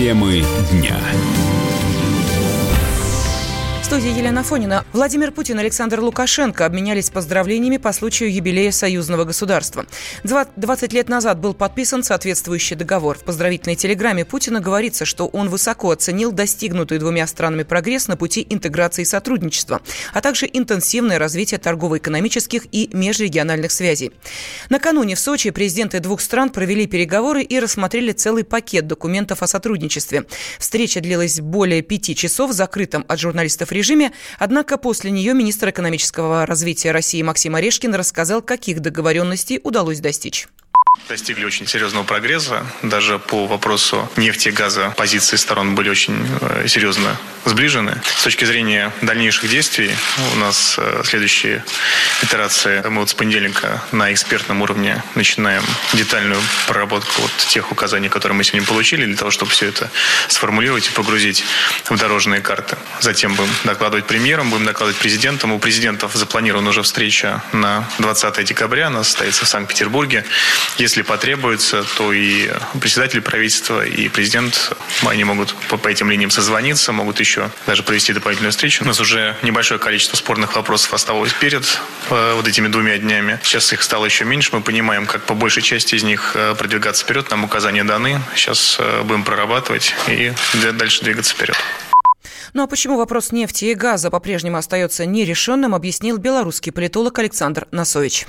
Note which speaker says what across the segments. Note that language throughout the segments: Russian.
Speaker 1: Темы дня
Speaker 2: студии Елена Фонина. Владимир Путин и Александр Лукашенко обменялись поздравлениями по случаю юбилея союзного государства. 20 лет назад был подписан соответствующий договор. В поздравительной телеграмме Путина говорится, что он высоко оценил достигнутый двумя странами прогресс на пути интеграции и сотрудничества, а также интенсивное развитие торгово-экономических и межрегиональных связей. Накануне в Сочи президенты двух стран провели переговоры и рассмотрели целый пакет документов о сотрудничестве. Встреча длилась более пяти часов в закрытом от журналистов режиме, однако после нее министр экономического развития России Максим Орешкин рассказал, каких договоренностей удалось достичь.
Speaker 3: Достигли очень серьезного прогресса. Даже по вопросу нефти и газа позиции сторон были очень э, серьезно сближены. С точки зрения дальнейших действий у нас э, следующие итерации. Мы вот с понедельника на экспертном уровне начинаем детальную проработку вот тех указаний, которые мы сегодня получили, для того, чтобы все это сформулировать и погрузить в дорожные карты. Затем будем докладывать премьерам, будем докладывать президентам. У президентов запланирована уже встреча на 20 декабря. Она состоится в Санкт-Петербурге. Если потребуется, то и председатель правительства, и президент, они могут по, по этим линиям созвониться, могут еще даже провести дополнительную встречу. У нас уже небольшое количество спорных вопросов оставалось перед э, вот этими двумя днями. Сейчас их стало еще меньше. Мы понимаем, как по большей части из них э, продвигаться вперед. Нам указания даны. Сейчас э, будем прорабатывать и дальше двигаться вперед.
Speaker 2: Ну а почему вопрос нефти и газа по-прежнему остается нерешенным, объяснил белорусский политолог Александр Носович.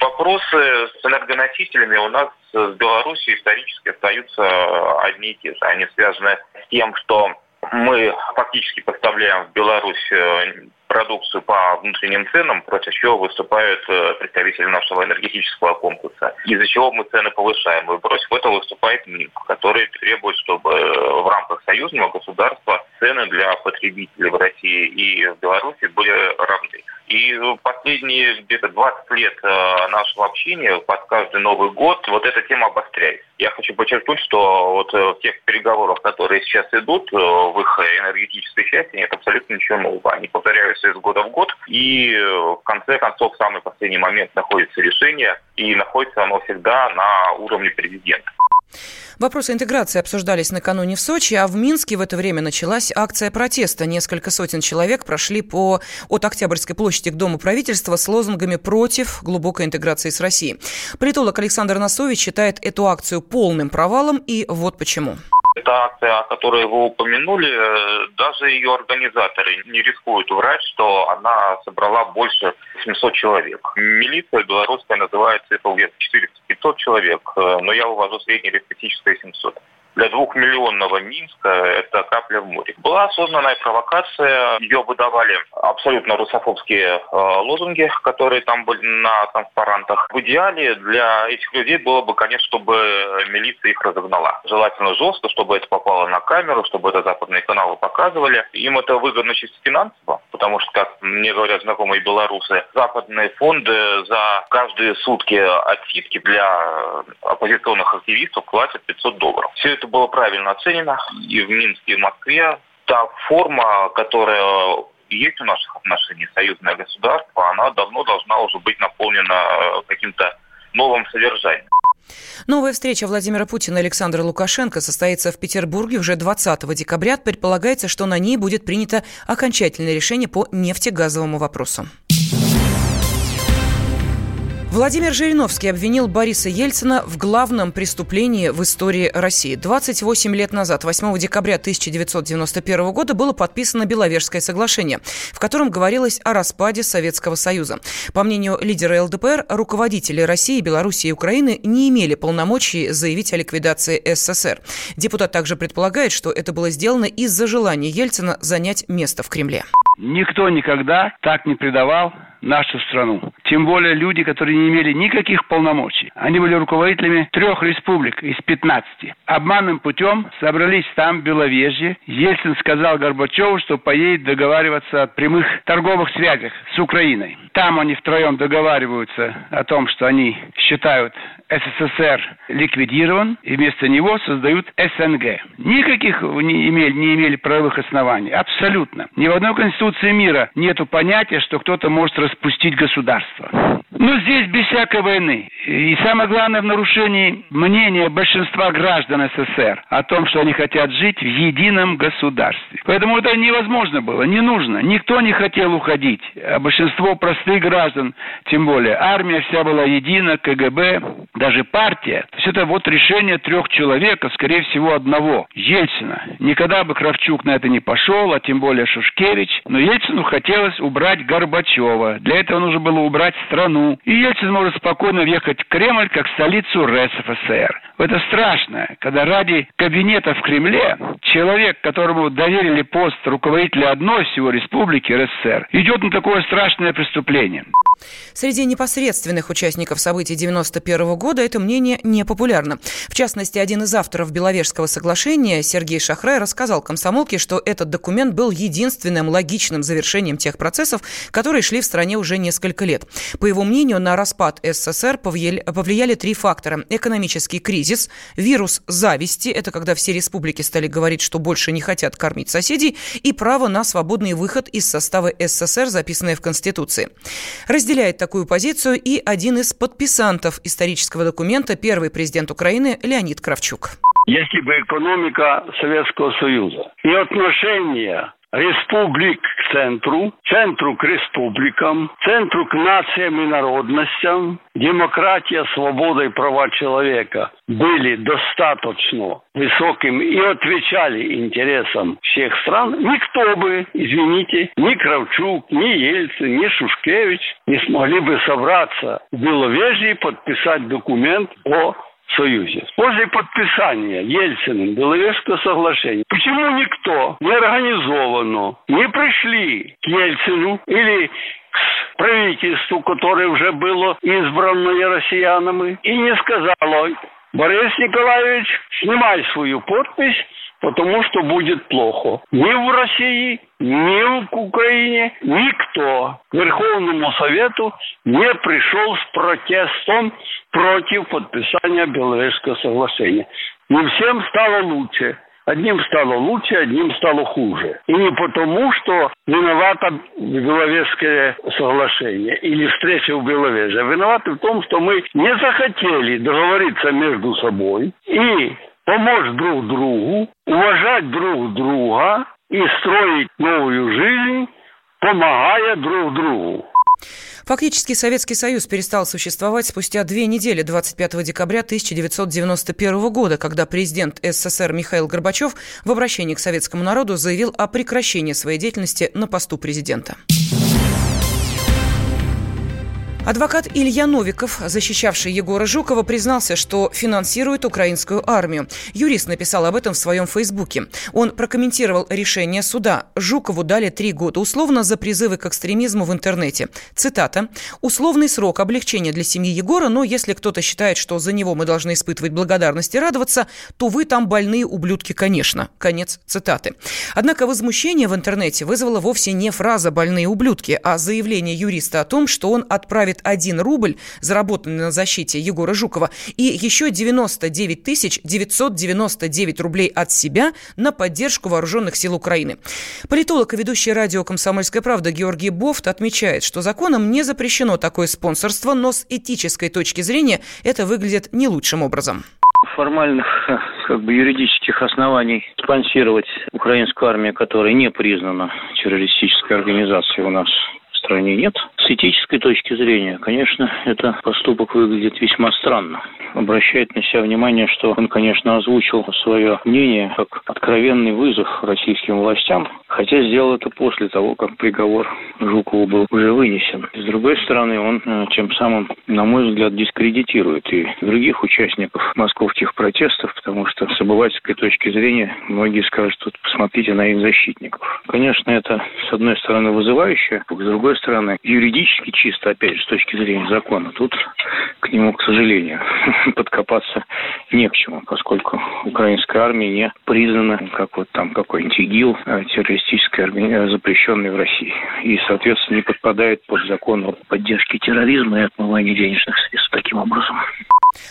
Speaker 4: Вопросы с энергоносителями у нас с Беларусью исторически остаются одни и те же. Они связаны с тем, что мы фактически поставляем в Беларусь э, продукцию по внутренним ценам, против чего выступают э, представители нашего энергетического комплекса, из-за чего мы цены повышаем. И против этого выступает Минск, который требует, чтобы э, в рамках союзного государства цены для потребителей в России и в Беларуси были равны. И последние где-то 20 лет э, нашего общения под каждый Новый год вот эта тема обостряется. Я хочу подчеркнуть, что вот в тех переговорах, которые сейчас идут в их энергетической части, нет абсолютно ничего нового. Они повторяются из года в год, и э, в конце концов в самый последний момент находится решение, и находится оно всегда на уровне президента.
Speaker 2: Вопросы интеграции обсуждались накануне в Сочи, а в Минске в это время началась акция протеста. Несколько сотен человек прошли по, от Октябрьской площади к Дому правительства с лозунгами против глубокой интеграции с Россией. Политолог Александр Носович считает эту акцию полным провалом, и вот почему.
Speaker 4: Эта акция, о которой вы упомянули, э, даже ее организаторы не рискуют врать, что она собрала больше 700 человек. Милиция белорусская называет цифру где-то 400-500 человек, э, но я увожу среднеарифметическое 700 для двухмиллионного Минска это капля в море. Была осознанная провокация, ее выдавали абсолютно русофобские э, лозунги, которые там были на транспарантах. В идеале для этих людей было бы, конечно, чтобы милиция их разогнала. Желательно жестко, чтобы это попало на камеру, чтобы это западные каналы показывали. Им это выгодно чисто финансово, потому что, как мне говорят знакомые белорусы, западные фонды за каждые сутки отсидки для оппозиционных активистов платят 500 долларов. Все это было правильно оценено и в Минске, и в Москве. Та форма, которая есть у наших отношений, союзное государство, она давно должна уже быть наполнена э, каким-то новым содержанием.
Speaker 2: Новая встреча Владимира Путина и Александра Лукашенко состоится в Петербурге уже 20 декабря. Предполагается, что на ней будет принято окончательное решение по нефтегазовому вопросу. Владимир Жириновский обвинил Бориса Ельцина в главном преступлении в истории России. 28 лет назад, 8 декабря 1991 года, было подписано Беловежское соглашение, в котором говорилось о распаде Советского Союза. По мнению лидера ЛДПР, руководители России, Беларуси и Украины не имели полномочий заявить о ликвидации СССР. Депутат также предполагает, что это было сделано из-за желания Ельцина занять место в Кремле.
Speaker 5: Никто никогда так не предавал нашу страну. Тем более люди, которые не имели никаких полномочий. Они были руководителями трех республик из 15. Обманным путем собрались там, в Беловежье. Ельцин сказал Горбачеву, что поедет договариваться о прямых торговых связях с Украиной. Там они втроем договариваются о том, что они считают СССР ликвидирован, и вместо него создают СНГ. Никаких не имели, не имели правовых оснований. Абсолютно. Ни в одной конституции мира нету понятия, что кто-то может распустить государство. Государства. Ну, здесь без всякой войны. И самое главное в нарушении мнения большинства граждан СССР о том, что они хотят жить в едином государстве. Поэтому это невозможно было, не нужно. Никто не хотел уходить. А большинство простых граждан, тем более армия вся была едина, КГБ, даже партия. То есть это вот решение трех человек, а скорее всего одного, Ельцина. Никогда бы Кравчук на это не пошел, а тем более Шушкевич. Но Ельцину хотелось убрать Горбачева. Для этого нужно было убрать страну и Ельцин может спокойно въехать в Кремль как столицу РСФСР. Это страшно, когда ради кабинета в Кремле человек, которому доверили пост руководителя одной всего республики РСФСР, идет на такое страшное преступление.
Speaker 2: Среди непосредственных участников событий 91 года это мнение не популярно. В частности, один из авторов Беловежского соглашения, Сергей Шахрай, рассказал комсомолке, что этот документ был единственным логичным завершением тех процессов, которые шли в стране уже несколько лет. По его мнению, на распад СССР повлияли три фактора. Экономический кризис, вирус зависти, это когда все республики стали говорить, что больше не хотят кормить соседей, и право на свободный выход из состава СССР, записанное в Конституции. Разделяет такую позицию и один из подписантов исторического документа, первый президент Украины Леонид Кравчук.
Speaker 1: Если бы экономика Советского Союза и отношения республик к центру, центру к республикам, центру к нациям и народностям, демократия, свобода и права человека были достаточно высоким и отвечали интересам всех стран, никто бы, извините, ни Кравчук, ни Ельцин, ни Шушкевич не смогли бы собраться в Беловежье и подписать документ о Союзе. После подписания Ельциным Беловежского соглашения, почему никто не организованно не пришли к Ельцину или к правительству, которое уже было избрано россиянами, и не сказало, Борис Николаевич, снимай свою подпись, потому что будет плохо. Ни в России, ни в Украине никто к Верховному Совету не пришел с протестом против подписания Беловежского соглашения. Не всем стало лучше. Одним стало лучше, одним стало хуже. И не потому, что виновато Беловежское соглашение или встреча в Беловеже, виноваты в том, что мы не захотели договориться между собой и помочь друг другу, уважать друг друга и строить новую жизнь, помогая друг другу.
Speaker 2: Фактически Советский Союз перестал существовать спустя две недели, 25 декабря 1991 года, когда президент СССР Михаил Горбачев в обращении к советскому народу заявил о прекращении своей деятельности на посту президента. Адвокат Илья Новиков, защищавший Егора Жукова, признался, что финансирует украинскую армию. Юрист написал об этом в своем фейсбуке. Он прокомментировал решение суда. Жукову дали три года условно за призывы к экстремизму в интернете. Цитата. «Условный срок облегчения для семьи Егора, но если кто-то считает, что за него мы должны испытывать благодарность и радоваться, то вы там больные ублюдки, конечно». Конец цитаты. Однако возмущение в интернете вызвала вовсе не фраза «больные ублюдки», а заявление юриста о том, что он отправит получит 1 рубль, заработанный на защите Егора Жукова, и еще 99 тысяч 999 рублей от себя на поддержку вооруженных сил Украины. Политолог и ведущий радио «Комсомольская правда» Георгий Бофт отмечает, что законом не запрещено такое спонсорство, но с этической точки зрения это выглядит не лучшим образом
Speaker 6: формальных как бы юридических оснований спонсировать украинскую армию, которая не признана террористической организацией у нас стране нет. С этической точки зрения, конечно, это поступок выглядит весьма странно. Обращает на себя внимание, что он, конечно, озвучил свое мнение как откровенный вызов российским властям, хотя сделал это после того, как приговор Жукову был уже вынесен. С другой стороны, он э, тем самым, на мой взгляд, дискредитирует и других участников московских протестов, потому что с обывательской точки зрения многие скажут, вот посмотрите на их защитников. Конечно, это, с одной стороны, вызывающе, с другой стороны, юридически чисто, опять же, с точки зрения закона, тут к нему, к сожалению, подкопаться не к чему, поскольку украинская армия не признана как вот там какой-нибудь ИГИЛ, а террористической организацией, запрещенной в России. И, соответственно, не подпадает под закон о поддержке терроризма и отмывании денежных средств таким образом.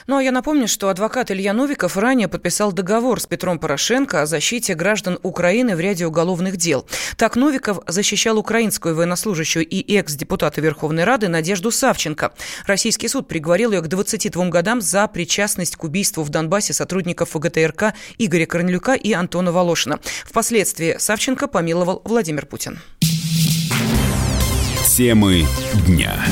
Speaker 2: Ну а я напомню, что адвокат Илья Новиков ранее подписал договор с Петром Порошенко о защите граждан Украины в ряде уголовных дел. Так Новиков защищал украинскую военнослужащую и экс-депутата Верховной Рады Надежду Савченко. Российский суд приговорил ее к 22 годам за причастность к убийству в Донбассе сотрудников ФГТРК Игоря Корнелюка и Антона Волошина. Впоследствии Савченко помиловал Владимир Путин.
Speaker 7: Темы дня.